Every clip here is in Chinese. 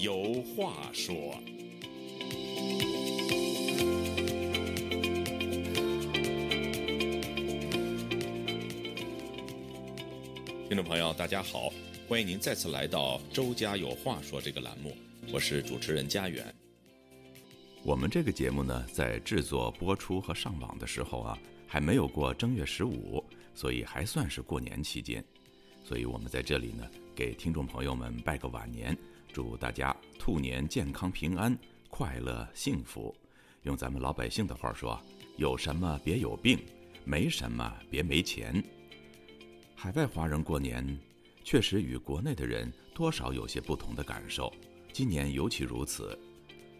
有话说。听众朋友，大家好，欢迎您再次来到《周家有话说》这个栏目，我是主持人家园。我们这个节目呢，在制作、播出和上网的时候啊，还没有过正月十五，所以还算是过年期间。所以我们在这里呢，给听众朋友们拜个晚年，祝大家兔年健康平安、快乐幸福。用咱们老百姓的话说，有什么别有病，没什么别没钱。海外华人过年，确实与国内的人多少有些不同的感受，今年尤其如此。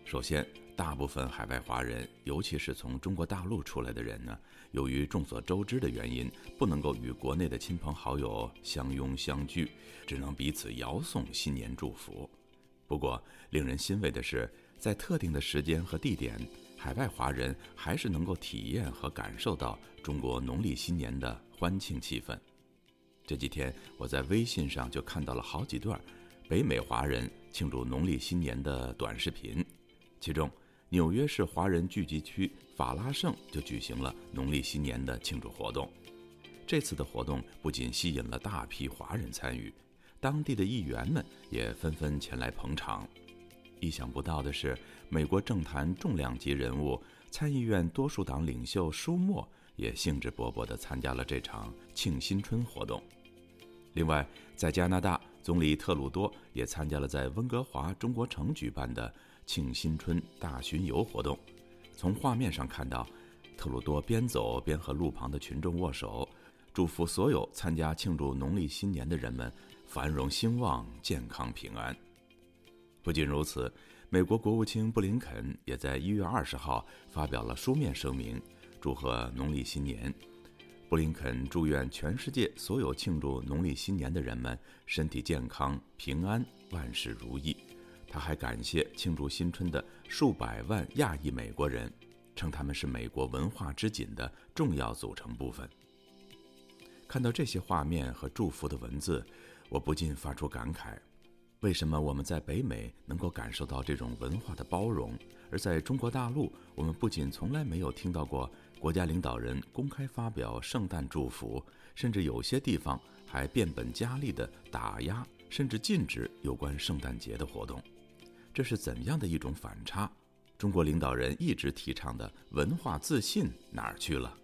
首先，大部分海外华人，尤其是从中国大陆出来的人呢，由于众所周知的原因，不能够与国内的亲朋好友相拥相聚，只能彼此遥送新年祝福。不过，令人欣慰的是，在特定的时间和地点，海外华人还是能够体验和感受到中国农历新年的欢庆气氛。这几天，我在微信上就看到了好几段北美华人庆祝农历新年的短视频。其中，纽约市华人聚集区法拉盛就举行了农历新年的庆祝活动。这次的活动不仅吸引了大批华人参与，当地的议员们也纷纷前来捧场。意想不到的是，美国政坛重量级人物、参议院多数党领袖舒默也兴致勃勃地参加了这场庆新春活动。另外，在加拿大，总理特鲁多也参加了在温哥华中国城举办的。庆新春大巡游活动，从画面上看到，特鲁多边走边和路旁的群众握手，祝福所有参加庆祝农历新年的人们繁荣兴旺、健康平安。不仅如此，美国国务卿布林肯也在一月二十号发表了书面声明，祝贺农历新年。布林肯祝愿全世界所有庆祝农历新年的人们身体健康、平安、万事如意。他还感谢庆祝新春的数百万亚裔美国人，称他们是美国文化之锦的重要组成部分。看到这些画面和祝福的文字，我不禁发出感慨：为什么我们在北美能够感受到这种文化的包容，而在中国大陆，我们不仅从来没有听到过国家领导人公开发表圣诞祝福，甚至有些地方还变本加厉地打压甚至禁止有关圣诞节的活动？这是怎样的一种反差？中国领导人一直提倡的文化自信哪儿去了？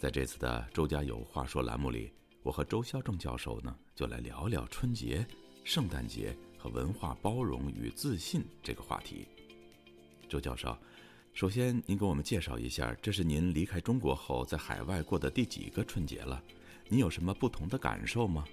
在这次的《周家有话说》栏目里，我和周孝正教授呢，就来聊聊春节、圣诞节和文化包容与自信这个话题。周教授，首先您给我们介绍一下，这是您离开中国后在海外过的第几个春节了？您有什么不同的感受吗？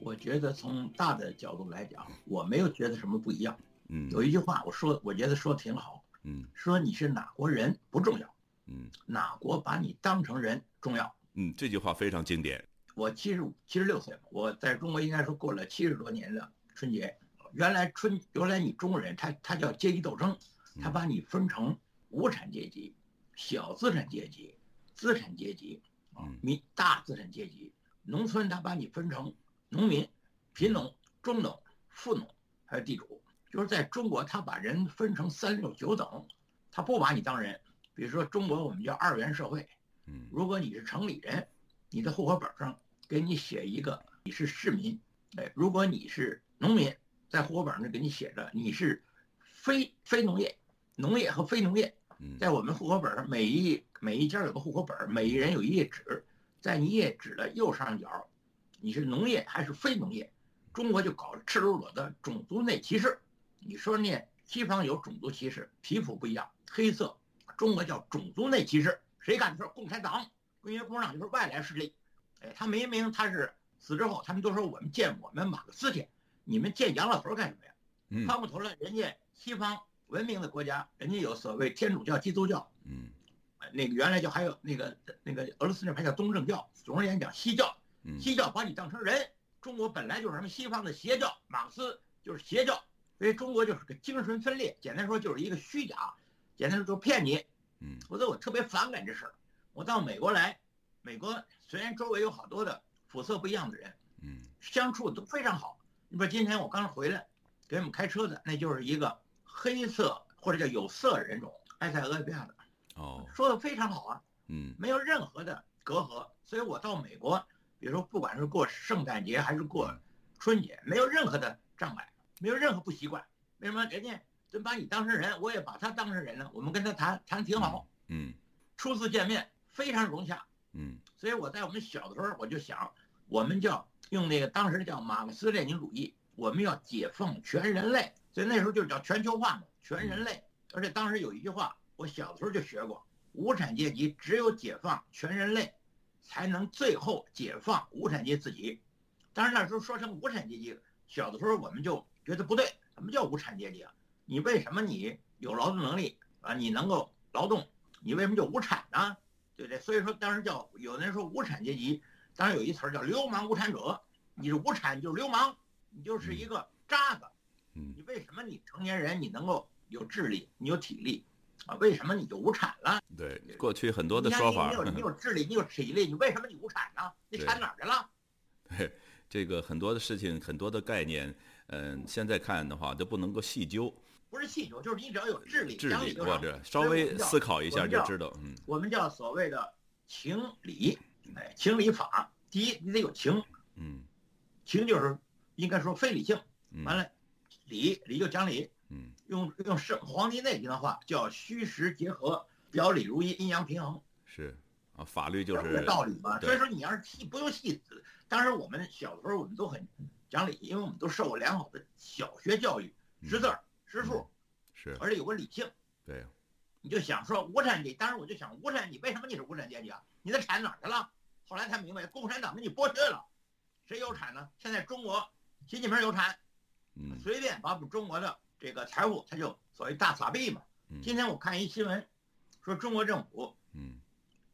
我觉得从大的角度来讲，我没有觉得什么不一样。嗯，有一句话我说，我觉得说挺好。嗯，说你是哪国人不重要，嗯，哪国把你当成人重要。嗯，这句话非常经典。我七十五、七十六岁我在中国应该说过了七十多年的春节。原来春，原来你中国人他他叫阶级斗争，他把你分成无产阶级、小资产阶级、资产阶级啊、民大资产阶级。农村他把你分成农民、贫农、中农、富农还有地主。就是在中国，他把人分成三六九等，他不把你当人。比如说，中国我们叫二元社会。嗯，如果你是城里人，你的户口本上给你写一个你是市民。哎，如果你是农民，在户口本上给你写着你是非非农业，农业和非农业。在我们户口本上，每一每一家有个户口本，每一人有一页纸，在你页纸的右上角，你是农业还是非农业？中国就搞赤裸裸的种族内歧视。你说呢？西方有种族歧视，皮肤不一样，黑色。中国叫种族内歧视，谁干的事？共产党，因为共产党就是外来势力。哎，他明明他是死之后，他们都说我们见我们马克思去，你们见杨老头干什么呀？翻过头来，人家西方文明的国家，人家有所谓天主教、基督教，嗯，那个原来就还有那个那个俄罗斯那边叫东正教。总而言之讲，西教，西教把你当成人。中国本来就是什么西方的邪教，马克思就是邪教。所以中国就是个精神分裂，简单说就是一个虚假，简单说就是骗你。嗯，否则我特别反感这事儿。我到美国来，美国虽然周围有好多的肤色不一样的人，嗯，相处都非常好。你说今天我刚回来，给我们开车的，那就是一个黑色或者叫有色人种，埃塞俄比亚的。哦，说的非常好啊，嗯没有任何的隔阂。所以我到美国，比如说不管是过圣诞节还是过春节，没有任何的障碍，没有任何不习惯。为什么人家真把你当成人，我也把他当成人呢？我们跟他谈谈挺好，嗯初次见面非常融洽。嗯所以我在我们小的时候，我就想，我们叫用那个当时叫马克思列宁主义，我们要解放全人类，所以那时候就叫全球化嘛，全人类。而且当时有一句话，我小的时候就学过，无产阶级只有解放全人类，才能最后解放无产阶级自己。当然那时候说成无产阶级，小的时候我们就觉得不对，什么叫无产阶级啊？你为什么你有劳动能力啊？你能够劳动，你为什么就无产呢？对不对？所以说当时叫有的人说无产阶级，当然有一词儿叫流氓无产者。你是无产，你就是流氓，你就是一个渣子。嗯你为什么你成年人你能够有智力，你有体力，啊？为什么你就无产了？对，过去很多的说法你有你有 智力，你有体力，你为什么你无产呢？你产哪儿去了？对这个很多的事情，很多的概念，嗯，现在看的话都不能够细究，不是气球，就是你只要有智力，智力或者稍微思考一下就知道，嗯我们叫所谓的情理，哎，情理法。第一，你得有情，嗯情就是应该说非理性。嗯，完了，理理就讲理，嗯用用《圣黄帝内经》的话叫虚实结合，表里如一，阴阳平衡，是啊，法律就是道理嘛。所以说你要是细不用细，当时我们小的时候我们都很讲理，因为我们都受过良好的小学教育，识字儿识数，是而且有个理性。对，你就想说无产阶级，当时我就想无产，你为什么你是无产阶级啊？你的产哪儿去了？后来才明白，共产党给你剥削了，谁有产呢？现在中国习近平有产，嗯随便把我们中国的这个财富，他就所谓大撒币嘛。嗯今天我看一新闻，说中国政府嗯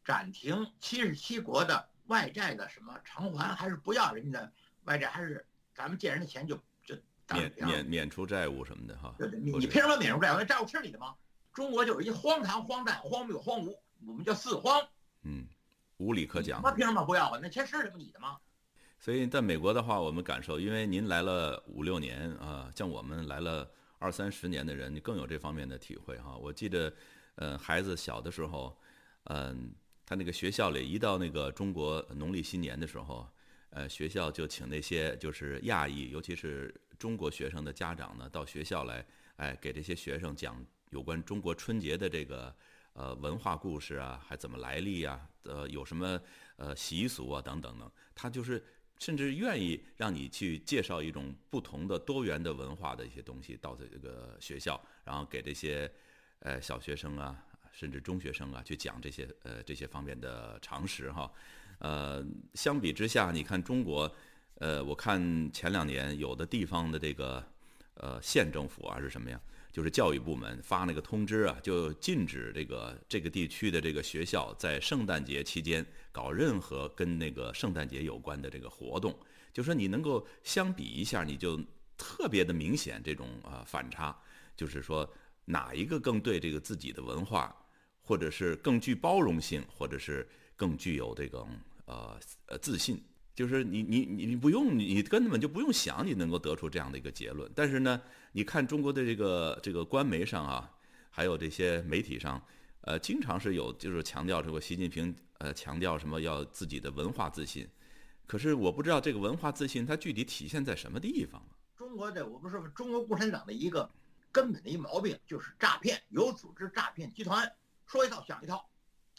暂停七十七国的外债的什么偿还，还是不要人家的外债，还是咱们借人的钱就免免免除债务什么的哈，对对，你你凭什么免除债务？那债务是你的吗？中国就是一荒唐、荒诞、荒谬、荒芜，我们叫四荒。嗯无理可讲他。凭什么不要啊？那钱是什么你的吗？所以在美国的话，我们感受，因为您来了五六年啊，像我们来了二三十年的人，你更有这方面的体会哈。我记得，呃，孩子小的时候，嗯、他那个学校里一到那个中国农历新年的时候，呃，学校就请那些就是亚裔，尤其是中国学生的家长呢，到学校来，哎，给这些学生讲有关中国春节的这个呃文化故事啊，还怎么来历啊，呃，有什么呃习俗啊等等等，他就是甚至愿意让你去介绍一种不同的多元的文化的一些东西到这个学校，然后给这些呃小学生啊，甚至中学生啊去讲这些呃这些方面的常识哈。呃，相比之下，你看中国，呃，我看前两年有的地方的这个呃县政府啊是什么呀？就是教育部门发那个通知啊，就禁止这个这个地区的这个学校在圣诞节期间搞任何跟那个圣诞节有关的这个活动。就说你能够相比一下，你就特别的明显这种啊、反差，就是说哪一个更对这个自己的文化，或者是更具包容性，或者是更具有这种呃呃自信。就是你你你你不用你根本就不用想，你能够得出这样的一个结论。但是呢，你看中国的这个这个官媒上啊，还有这些媒体上，呃，经常是有就是强调这个习近平呃强调什么要自己的文化自信，可是我不知道这个文化自信它具体体现在什么地方。中国的我不是说中国共产党的一个根本的一毛病就是诈骗，有组织诈骗集团，说一套想一套。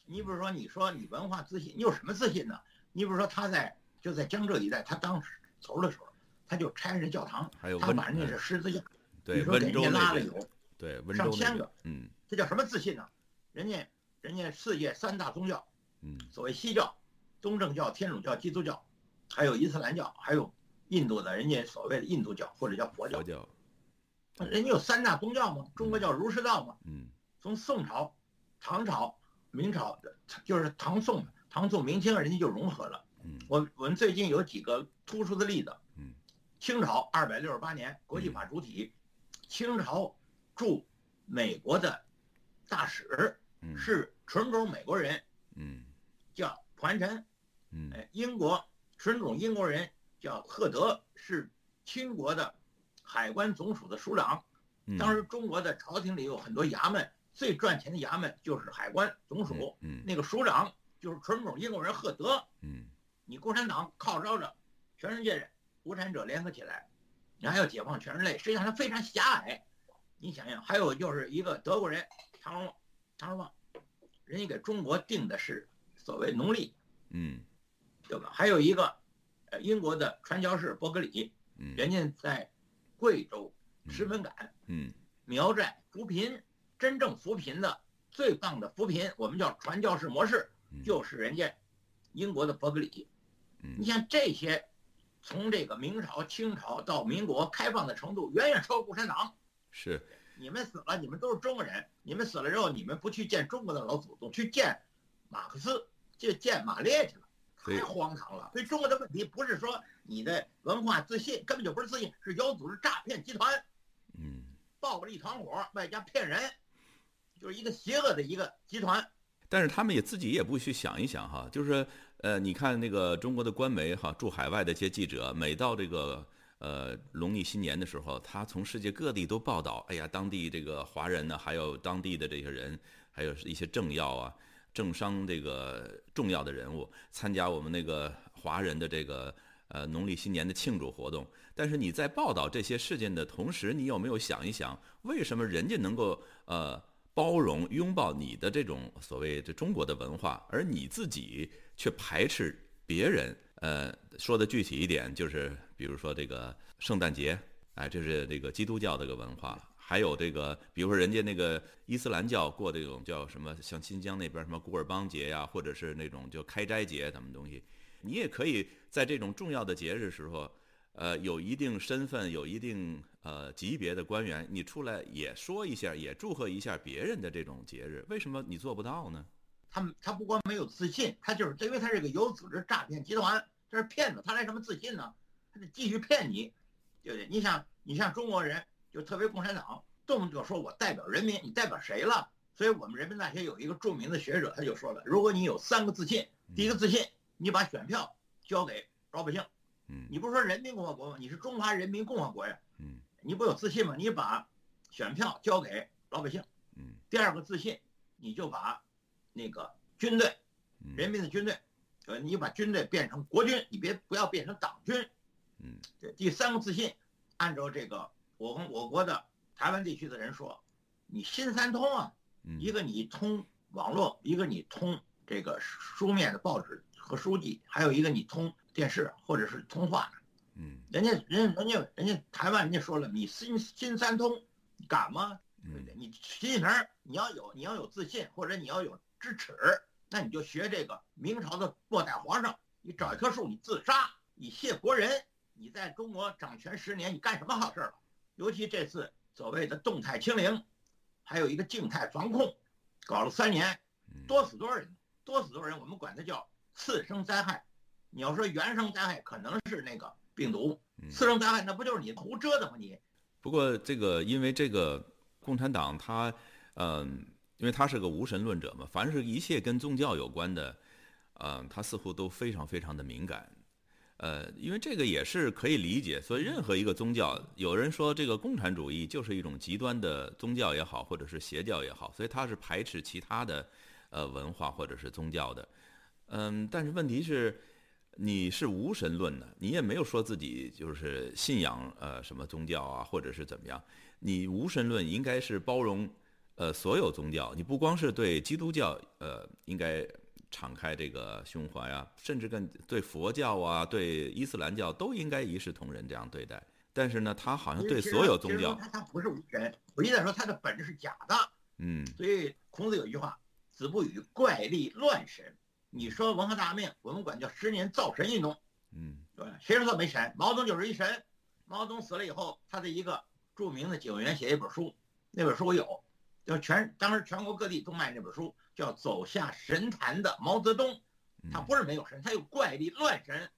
你比如说，你说你文化自信，你有什么自信呢？你比如说他在就在江浙一带，他当头的时候，他就拆人教堂，还有他把人家这十字架，对你说给人家拉了有，对上千个，嗯这叫什么自信呢？人家人家世界三大宗教，嗯所谓西教、东正教、天主教、基督教，还有伊斯兰教，还有印度的人家所谓的印度教或者叫佛教佛，教，人家有三大宗教嘛，中国叫儒释道嘛。嗯从宋朝、唐朝、明朝，就是唐宋、唐宋、明清，人家就融合了。嗯我我们最近有几个突出的例子。嗯，清朝二百六十八年国际法主体，清朝驻美国的大使嗯是纯种美国人，嗯叫团臣。嗯哎，英国纯种英国人叫赫德，是清国的海关总署的署长。嗯当时中国的朝廷里有很多衙门，最赚钱的衙门就是海关总署，嗯那个署长就是纯种英国人赫德。嗯你共产党号召着全世界人无产者联合起来，你还要解放全人类，实际上它非常狭隘。你想想，还有就是一个德国人唐荣旺，唐荣旺，人家给中国定的是所谓农历，嗯对吧？还有一个，呃，英国的传教士伯格里，嗯人家在贵州石门岗嗯苗寨扶贫，真正扶贫的最棒的扶贫，我们叫传教士模式，嗯就是人家英国的伯格里。嗯你像这些，从这个明朝、清朝到民国开放的程度，远远超过共产党。是你们死了，你们都是中国人，你们死了之后，你们不去见中国的老祖宗，去见马克思，去见马列去了，太荒唐了。所以中国的问题不是说你的文化自信，根本就不是自信，是有组织诈骗集团，嗯抱着一团伙，外加骗人，就是一个邪恶的一个集团。但是他们也自己也不去想一想哈，就是呃，你看那个中国的官媒哈，驻海外的一些记者，每到这个呃农历新年的时候，他从世界各地都报道，哎呀，当地这个华人呢，还有当地的这些人，还有一些政要啊、政商这个重要的人物参加我们那个华人的这个呃农历新年的庆祝活动。但是你在报道这些事件的同时，你有没有想一想，为什么人家能够呃？包容、拥抱你的这种所谓的中国的文化，而你自己却排斥别人。呃，说的具体一点，就是比如说这个圣诞节，哎，这是这个基督教这个文化，还有这个，比如说人家那个伊斯兰教过这种叫什么，像新疆那边什么古尔邦节呀，或者是那种就开斋节什么东西，你也可以在这种重要的节日时候。呃，有一定身份、有一定呃级别的官员，你出来也说一下，也祝贺一下别人的这种节日，为什么你做不到呢？他们他不光没有自信，他就是因为他是个有组织诈骗集团，这是骗子，他来什么自信呢？他得继续骗你，对不对？你想，你像中国人，就特别共产党，动不动说我代表人民，你代表谁了？所以我们人民大学有一个著名的学者，他就说了，如果你有三个自信，第一个自信，你把选票交给老百姓。嗯你不是说人民共和国吗？你是中华人民共和国呀，嗯你不有自信吗？你把选票交给老百姓。嗯第二个自信，你就把那个军队，嗯人民的军队，呃，你把军队变成国军，你别不要变成党军。嗯这第三个自信，按照这个我们我国的台湾地区的人说，你新三通啊，嗯，一个你通网络，一个你通这个书面的报纸和书籍，还有一个你通电视或者是通话。嗯人家人人家人家台湾人家说了，你新新三通，你敢吗？嗯对？你习近平你要有你要有自信，或者你要有支持，那你就学这个明朝的末代皇上，你找一棵树你自杀，你谢国人。你在中国掌权十年，你干什么好事了？尤其这次所谓的动态清零，还有一个静态防控，搞了三年，嗯多死多少人？多死多少人？我们管它叫次生灾害。你要说原生灾害，可能是那个病毒，嗯次生灾害那不就是你胡折腾吗？你不过这个因为这个共产党他嗯、因为他是个无神论者嘛，凡是一切跟宗教有关的，嗯、他似乎都非常非常的敏感。呃，因为这个也是可以理解，所以任何一个宗教，有人说这个共产主义就是一种极端的宗教也好，或者是邪教也好，所以他是排斥其他的呃文化或者是宗教的。嗯，但是问题是，你是无神论的，你也没有说自己就是信仰呃什么宗教啊，或者是怎么样。你无神论应该是包容呃所有宗教，你不光是对基督教呃应该敞开这个胸怀啊，甚至跟对佛教啊、对伊斯兰教都应该一视同仁这样对待。但是呢，他好像对所有宗教他他不是无神，我一再说他的本质是假的。嗯所以孔子有一句话：“子不语怪力乱神。”你说文化大革命，我们管叫十年造神运动，嗯对？谁说他没神？毛泽东就是一神。毛泽东死了以后，他的一个著名的警卫员写一本书，那本书我有，就全当时全国各地都卖那本书，叫《走下神坛的毛泽东》。嗯他不是没有神，他有怪力乱神。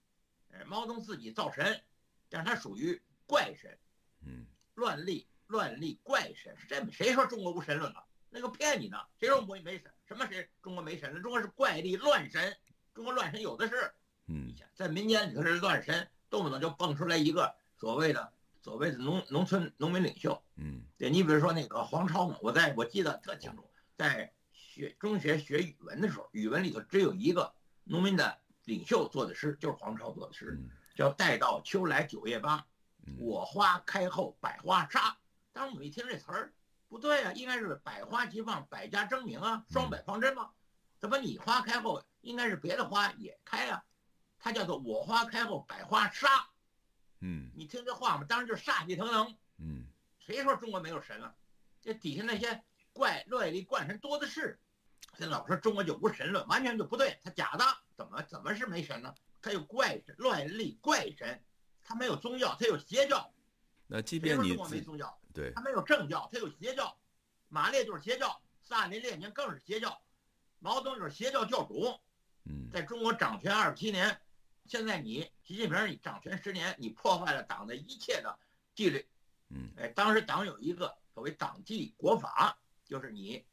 呃，毛泽东自己造神，但是他属于怪神。嗯乱立乱立怪神是这么？谁说中国无神论了？那个骗你呢！谁说没没神？什么谁中国没神了？中国是怪力乱神，中国乱神有的是。嗯在民间里头是乱神，动不动就蹦出来一个所谓的所谓的农农村农民领袖。嗯对你比如说那个黄超嘛，我在我记得特清楚，在学中学学语文的时候，语文里头只有一个农民的领袖做的诗，就是黄超做的诗，嗯叫“待到秋来九月八，嗯我花开后百花杀”。当时我们一听这词儿，不对啊，应该是“百花齐放，百家争鸣”啊，双百方针嘛。怎么你花开后应该是别的花也开啊？它叫做“我花开后百花杀嗯”。你听这话嘛，当然就煞气腾腾。嗯谁说中国没有神啊？这底下那些怪乱里怪神多的是。这老说中国就无神论，完全就不对，他假的。怎么怎么是没神呢？他有怪神、乱力、怪神，他没有宗教，他有邪教。那即谁说中国便你自没宗教？对他没有正教，他有邪教。马列就是邪教，斯大林、列宁更是邪教，毛泽东就是邪教教主。嗯在中国掌权二十七年，现在你习近平你掌权十年，你破坏了党的一切的纪律。嗯哎，当时党有一个所谓党纪国法，就是你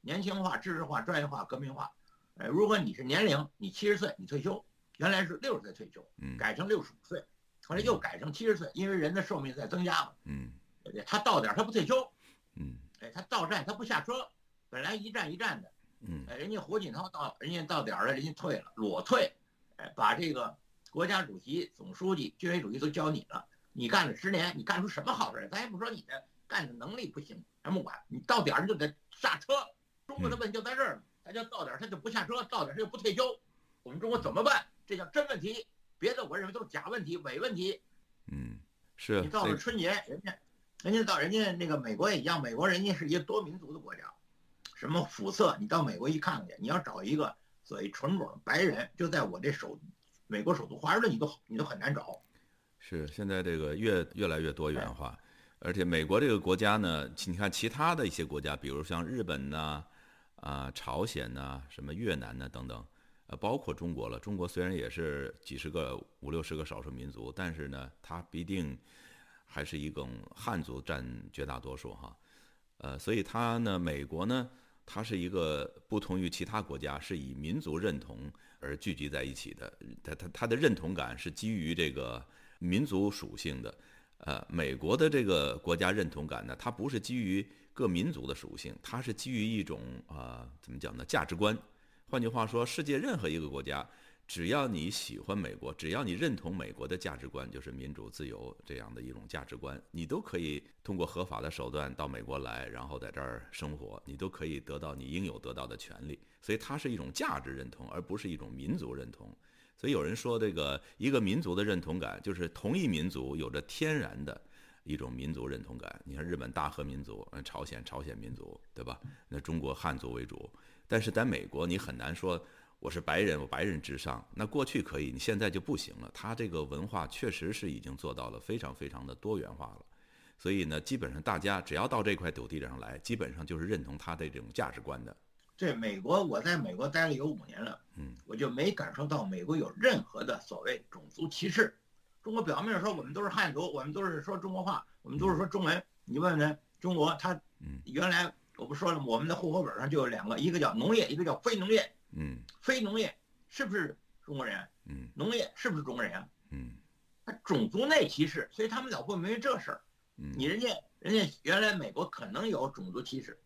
年轻化、知识化、专业化、革命化。哎，如果你是年龄，你七十岁你退休，原来是六十岁退休，嗯改成六十五岁，后来又改成七十岁，因为人的寿命在增加嘛。嗯？他到点儿他不退休，嗯哎，他到站他不下车，本来一站一站的，嗯哎，人家胡锦涛到人家到点儿了，人家退了，裸退，哎，把这个国家主席、总书记、军委主席都交你了，你干了十年，你干出什么好事来？咱也不说你的干的能力不行，咱不管，你到点儿就得下车。中国的问题就在这儿了，他就到点儿他就不下车，到点儿他就不退休，我们中国怎么办？这叫真问题，别的我认为都是假问题、伪问题。嗯，是你到了春节，人家，人家到人家那个美国也一样，美国人家是一个多民族的国家，什么肤色，你到美国一看去，你要找一个所谓纯种白人，就在我这首，美国首都华盛顿，你都你都很难找。是现在这个越越来越多元化，而且美国这个国家呢，你看其他的一些国家，比如像日本呐、啊、朝鲜呐、什么越南呐、等等，呃，包括中国了。中国虽然也是几十个、五六十个少数民族，但是呢，它必定还是一种汉族占绝大多数哈。呃，所以它呢，美国呢，它是一个不同于其他国家，是以民族认同而聚集在一起的。它它它的认同感是基于这个民族属性的。呃，美国的这个国家认同感呢，它不是基于各民族的属性，它是基于一种啊、怎么讲呢？价值观。换句话说，世界任何一个国家，只要你喜欢美国，只要你认同美国的价值观，就是民主、自由这样的一种价值观，你都可以通过合法的手段到美国来，然后在这儿生活，你都可以得到你应有得到的权利。所以它是一种价值认同，而不是一种民族认同。所以有人说，这个一个民族的认同感，就是同一民族有着天然的一种民族认同感。你看日本大和民族，嗯，朝鲜朝鲜民族，对吧？那中国汉族为主，但是在美国，你很难说我是白人，我白人至上。那过去可以，你现在就不行了。他这个文化确实是已经做到了非常非常的多元化了。所以呢，基本上大家只要到这块土地上来，基本上就是认同他的这种价值观的。对美国，我在美国待了有五年了，嗯，我就没感受到美国有任何的所谓种族歧视。中国表面上说我们都是汉族，我们都是说中国话，我们都是说中文。你问问中国，他嗯原来我不说了吗，我们的户口本上就有两个，一个叫农业，一个叫非农业。嗯非农业是不是中国人？嗯农业是不是中国人啊？嗯他种族内歧视，所以他们老不明白这事儿。嗯，你人家人家原来美国可能有种族歧视，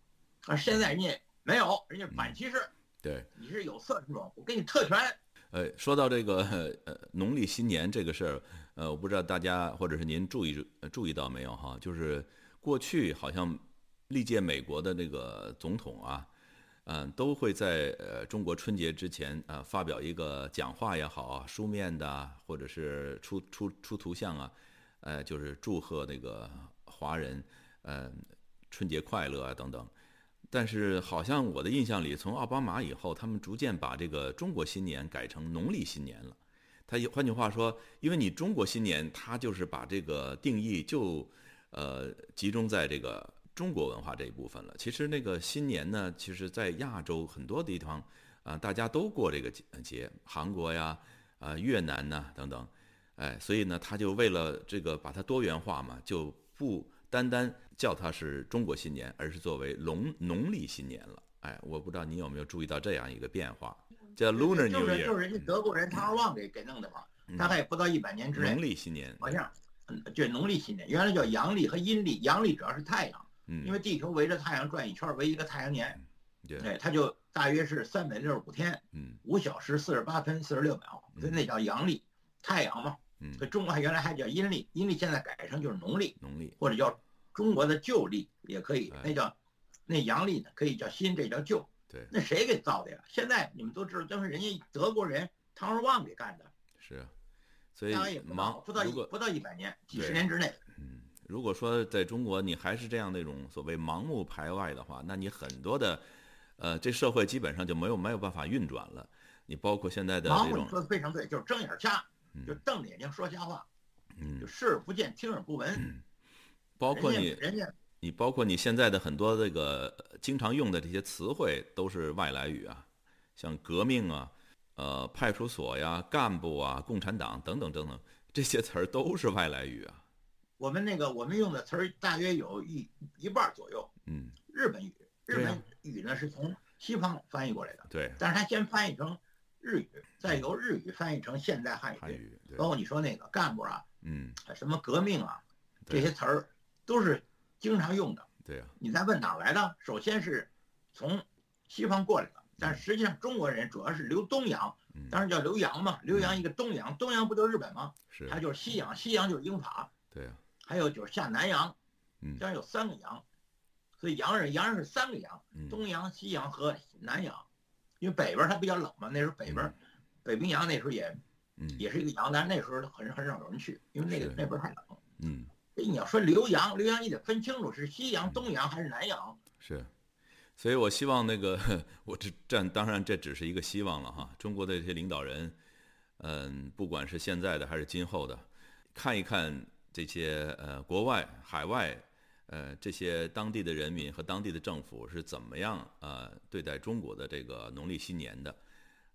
啊，现在人家没有，人家反歧视。对。你是有色人种，我给你特权。呃，说到这个呃农历新年这个事儿，呃，我不知道大家或者是您注意呃注意到没有哈？就是过去好像历届美国的那个总统啊，嗯、都会在呃中国春节之前啊、发表一个讲话也好啊，书面的或者是出出出图像啊，呃，就是祝贺那个华人呃春节快乐啊等等。但是好像我的印象里，从奥巴马以后，他们逐渐把这个中国新年改成农历新年了。他换句话说，因为你中国新年，他就是把这个定义就呃集中在这个中国文化这一部分了。其实那个新年呢，其实在亚洲很多地方啊、大家都过这个节节，韩国呀、啊、越南呐、等等，哎，所以呢，他就为了这个把它多元化嘛，就不单单叫它是中国新年，而是作为农农历新年了。哎，我不知道你有没有注意到这样一个变化，叫 Lunar New Year，就是人家德国人汤尔旺给给弄的嘛，嗯大概也不到一百年之内农，历新年。好像嗯，这农历新年原来叫阳历和阴历，阳历主要是太阳，嗯，因为地球围着太阳转一圈，为一个太阳年，对，哎，它就大约是三百六十五天，嗯。五小时四十八分四十六秒，所以那叫阳历，太阳嘛。嗯。中国还原来还叫阴历，阴历现在改成就是农历，农历，或者叫中国的旧历也可以哎，那叫那阳历呢可以叫新，这叫旧。对，那谁给造的呀？现在你们都知道，都是人家德国人汤若望给干的，是啊，所以忙不到一不到一百年，几十年之内。嗯，如果说在中国你还是这样那种所谓盲目排外的话，那你很多的，呃，这社会基本上就没有没有办法运转了。你包括现在的这种，盲目说的非常对，就是睁眼瞎，嗯就瞪着眼睛说瞎话，嗯就，视而不见，听而不闻。包括你人家你包括你现在的很多这个呃经常用的这些词汇都是外来语啊，像革命啊、呃派出所呀、干部啊、共产党等等等等，这些词儿都是外来语啊。我们那个我们用的词儿大约有一一半儿左右，嗯，日本语，日本语呢是从西方翻译过来的，对，但是它先翻译成日语，再由日语翻译成现代汉语。包，括你说那个干部啊，嗯，什么革命啊，这些词儿都是经常用的。对啊，你再问哪儿来的？首先是从西方过来的，但实际上中国人主要是留东洋，嗯，当然叫留洋嘛，留洋一个东洋，东洋不就日本吗？是，它就是西洋，西洋就是英法，对啊，还有就是下南洋，嗯这样有三个洋，所以洋人洋人是三个洋，嗯，东洋、西洋和南洋，因为北边它比较冷嘛，那时候北边嗯北冰洋那时候也嗯，也是一个洋，但是那时候很很少有人去，因为那个那边太冷。嗯，所以你要说留洋，留洋你得分清楚是西洋、东洋还是南洋。是，所以我希望那个，我这这当然这只是一个希望了哈。中国的这些领导人，嗯，不管是现在的还是今后的，看一看这些呃国外、海外，呃这些当地的人民和当地的政府是怎么样呃对待中国的这个农历新年的，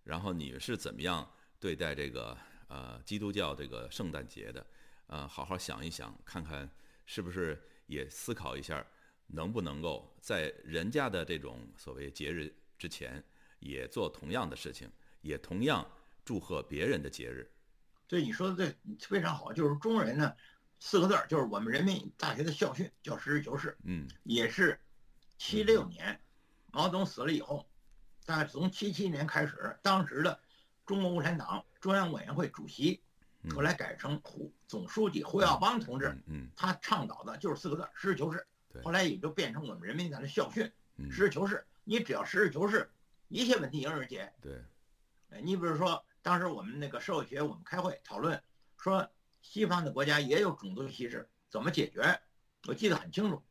然后你是怎么样对待这个呃基督教这个圣诞节的，呃，好好想一想，看看是不是也思考一下。能不能够在人家的这种所谓节日之前，也做同样的事情，也同样祝贺别人的节日？对你说的对，非常好。就是中人呢，四个字儿，就是我们人民大学的校训叫实事求是，嗯也是七六年毛泽东死了以后，大概从七七年开始，当时的中国共产党中央委员会主席，嗯后来改成胡总书记胡耀邦同志，嗯嗯他倡导的就是四个字儿：实事求是对。后来也就变成我们人民大的校训。嗯，实事求是，你只要实事求是，一切问题迎刃而解。对，哎，你比如说，当时我们那个社会学，我们开会讨论说，西方的国家也有种族歧视，怎么解决？我记得很清楚，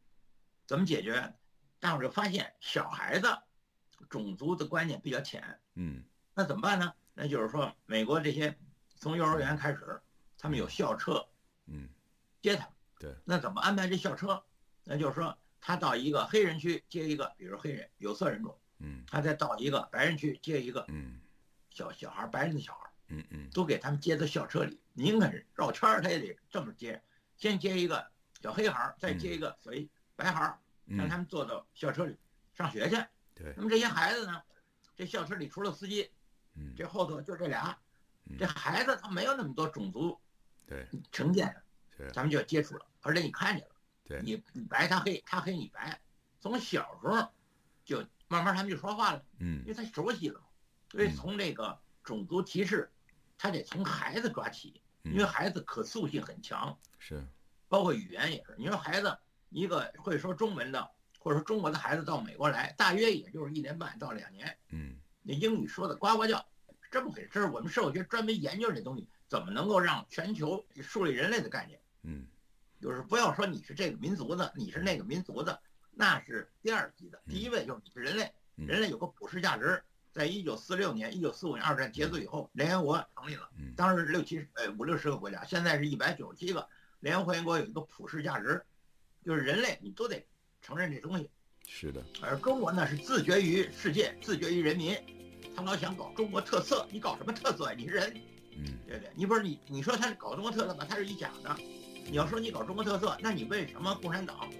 怎么解决？大伙儿就发现小孩子种族的观念比较浅，嗯那怎么办呢？那就是说，美国这些从幼儿园开始，他们有校车嗯接他们。对，那怎么安排这校车？那就是说，他到一个黑人区接一个，比如黑人有色人种，嗯他再到一个白人区接一个嗯小小孩，白人的小孩，嗯嗯都给他们接到校车里。您看绕圈儿，他也得这么接，先接一个小黑孩儿，再接一个所谓白孩儿，让他嗯，们坐到校车里上学去。对。那，么这些孩子呢，这校车里除了司机，嗯。这后头就这俩，嗯。这孩子他没有那么多种族对。成见，是，咱们就要接触了，而且你看见了，对，你你白他黑，他黑你白，从小时候就慢慢他们就说话了，嗯。因为他熟悉了嘛。所以从这个种族歧视，他得从孩子抓起，嗯因为孩子可塑性很强，是，包括语言也是。你说孩子一个会说中文的，或者说中国的孩子到美国来，大约也就是一年半到两年，嗯那英语说的呱呱叫，是这么回事。这是我们社会学专门研究这东西，怎么能够让全球树立人类的概念。嗯就是不要说你是这个民族的，你是那个民族的，那是第二级的。第一位就是你是人类，嗯人类有个普世价值。在一九四六年、一九四五年二战结束以后，联合国成立了，嗯当时六七呃五六十个国家，现在是一百九十七个。联合国有一个普世价值，就是人类你都得承认这东西。是的，而中国呢是自绝于世界，自绝于人民，他老想搞中国特色，你搞什么特色呀？你是人，嗯对不对？你不是你，你说他搞中国特色吧，他是一假的。你要说你搞中国特色，那你为什么共产党，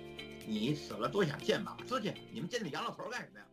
你死了多想见马斯去？你们见那洋老头干什么呀？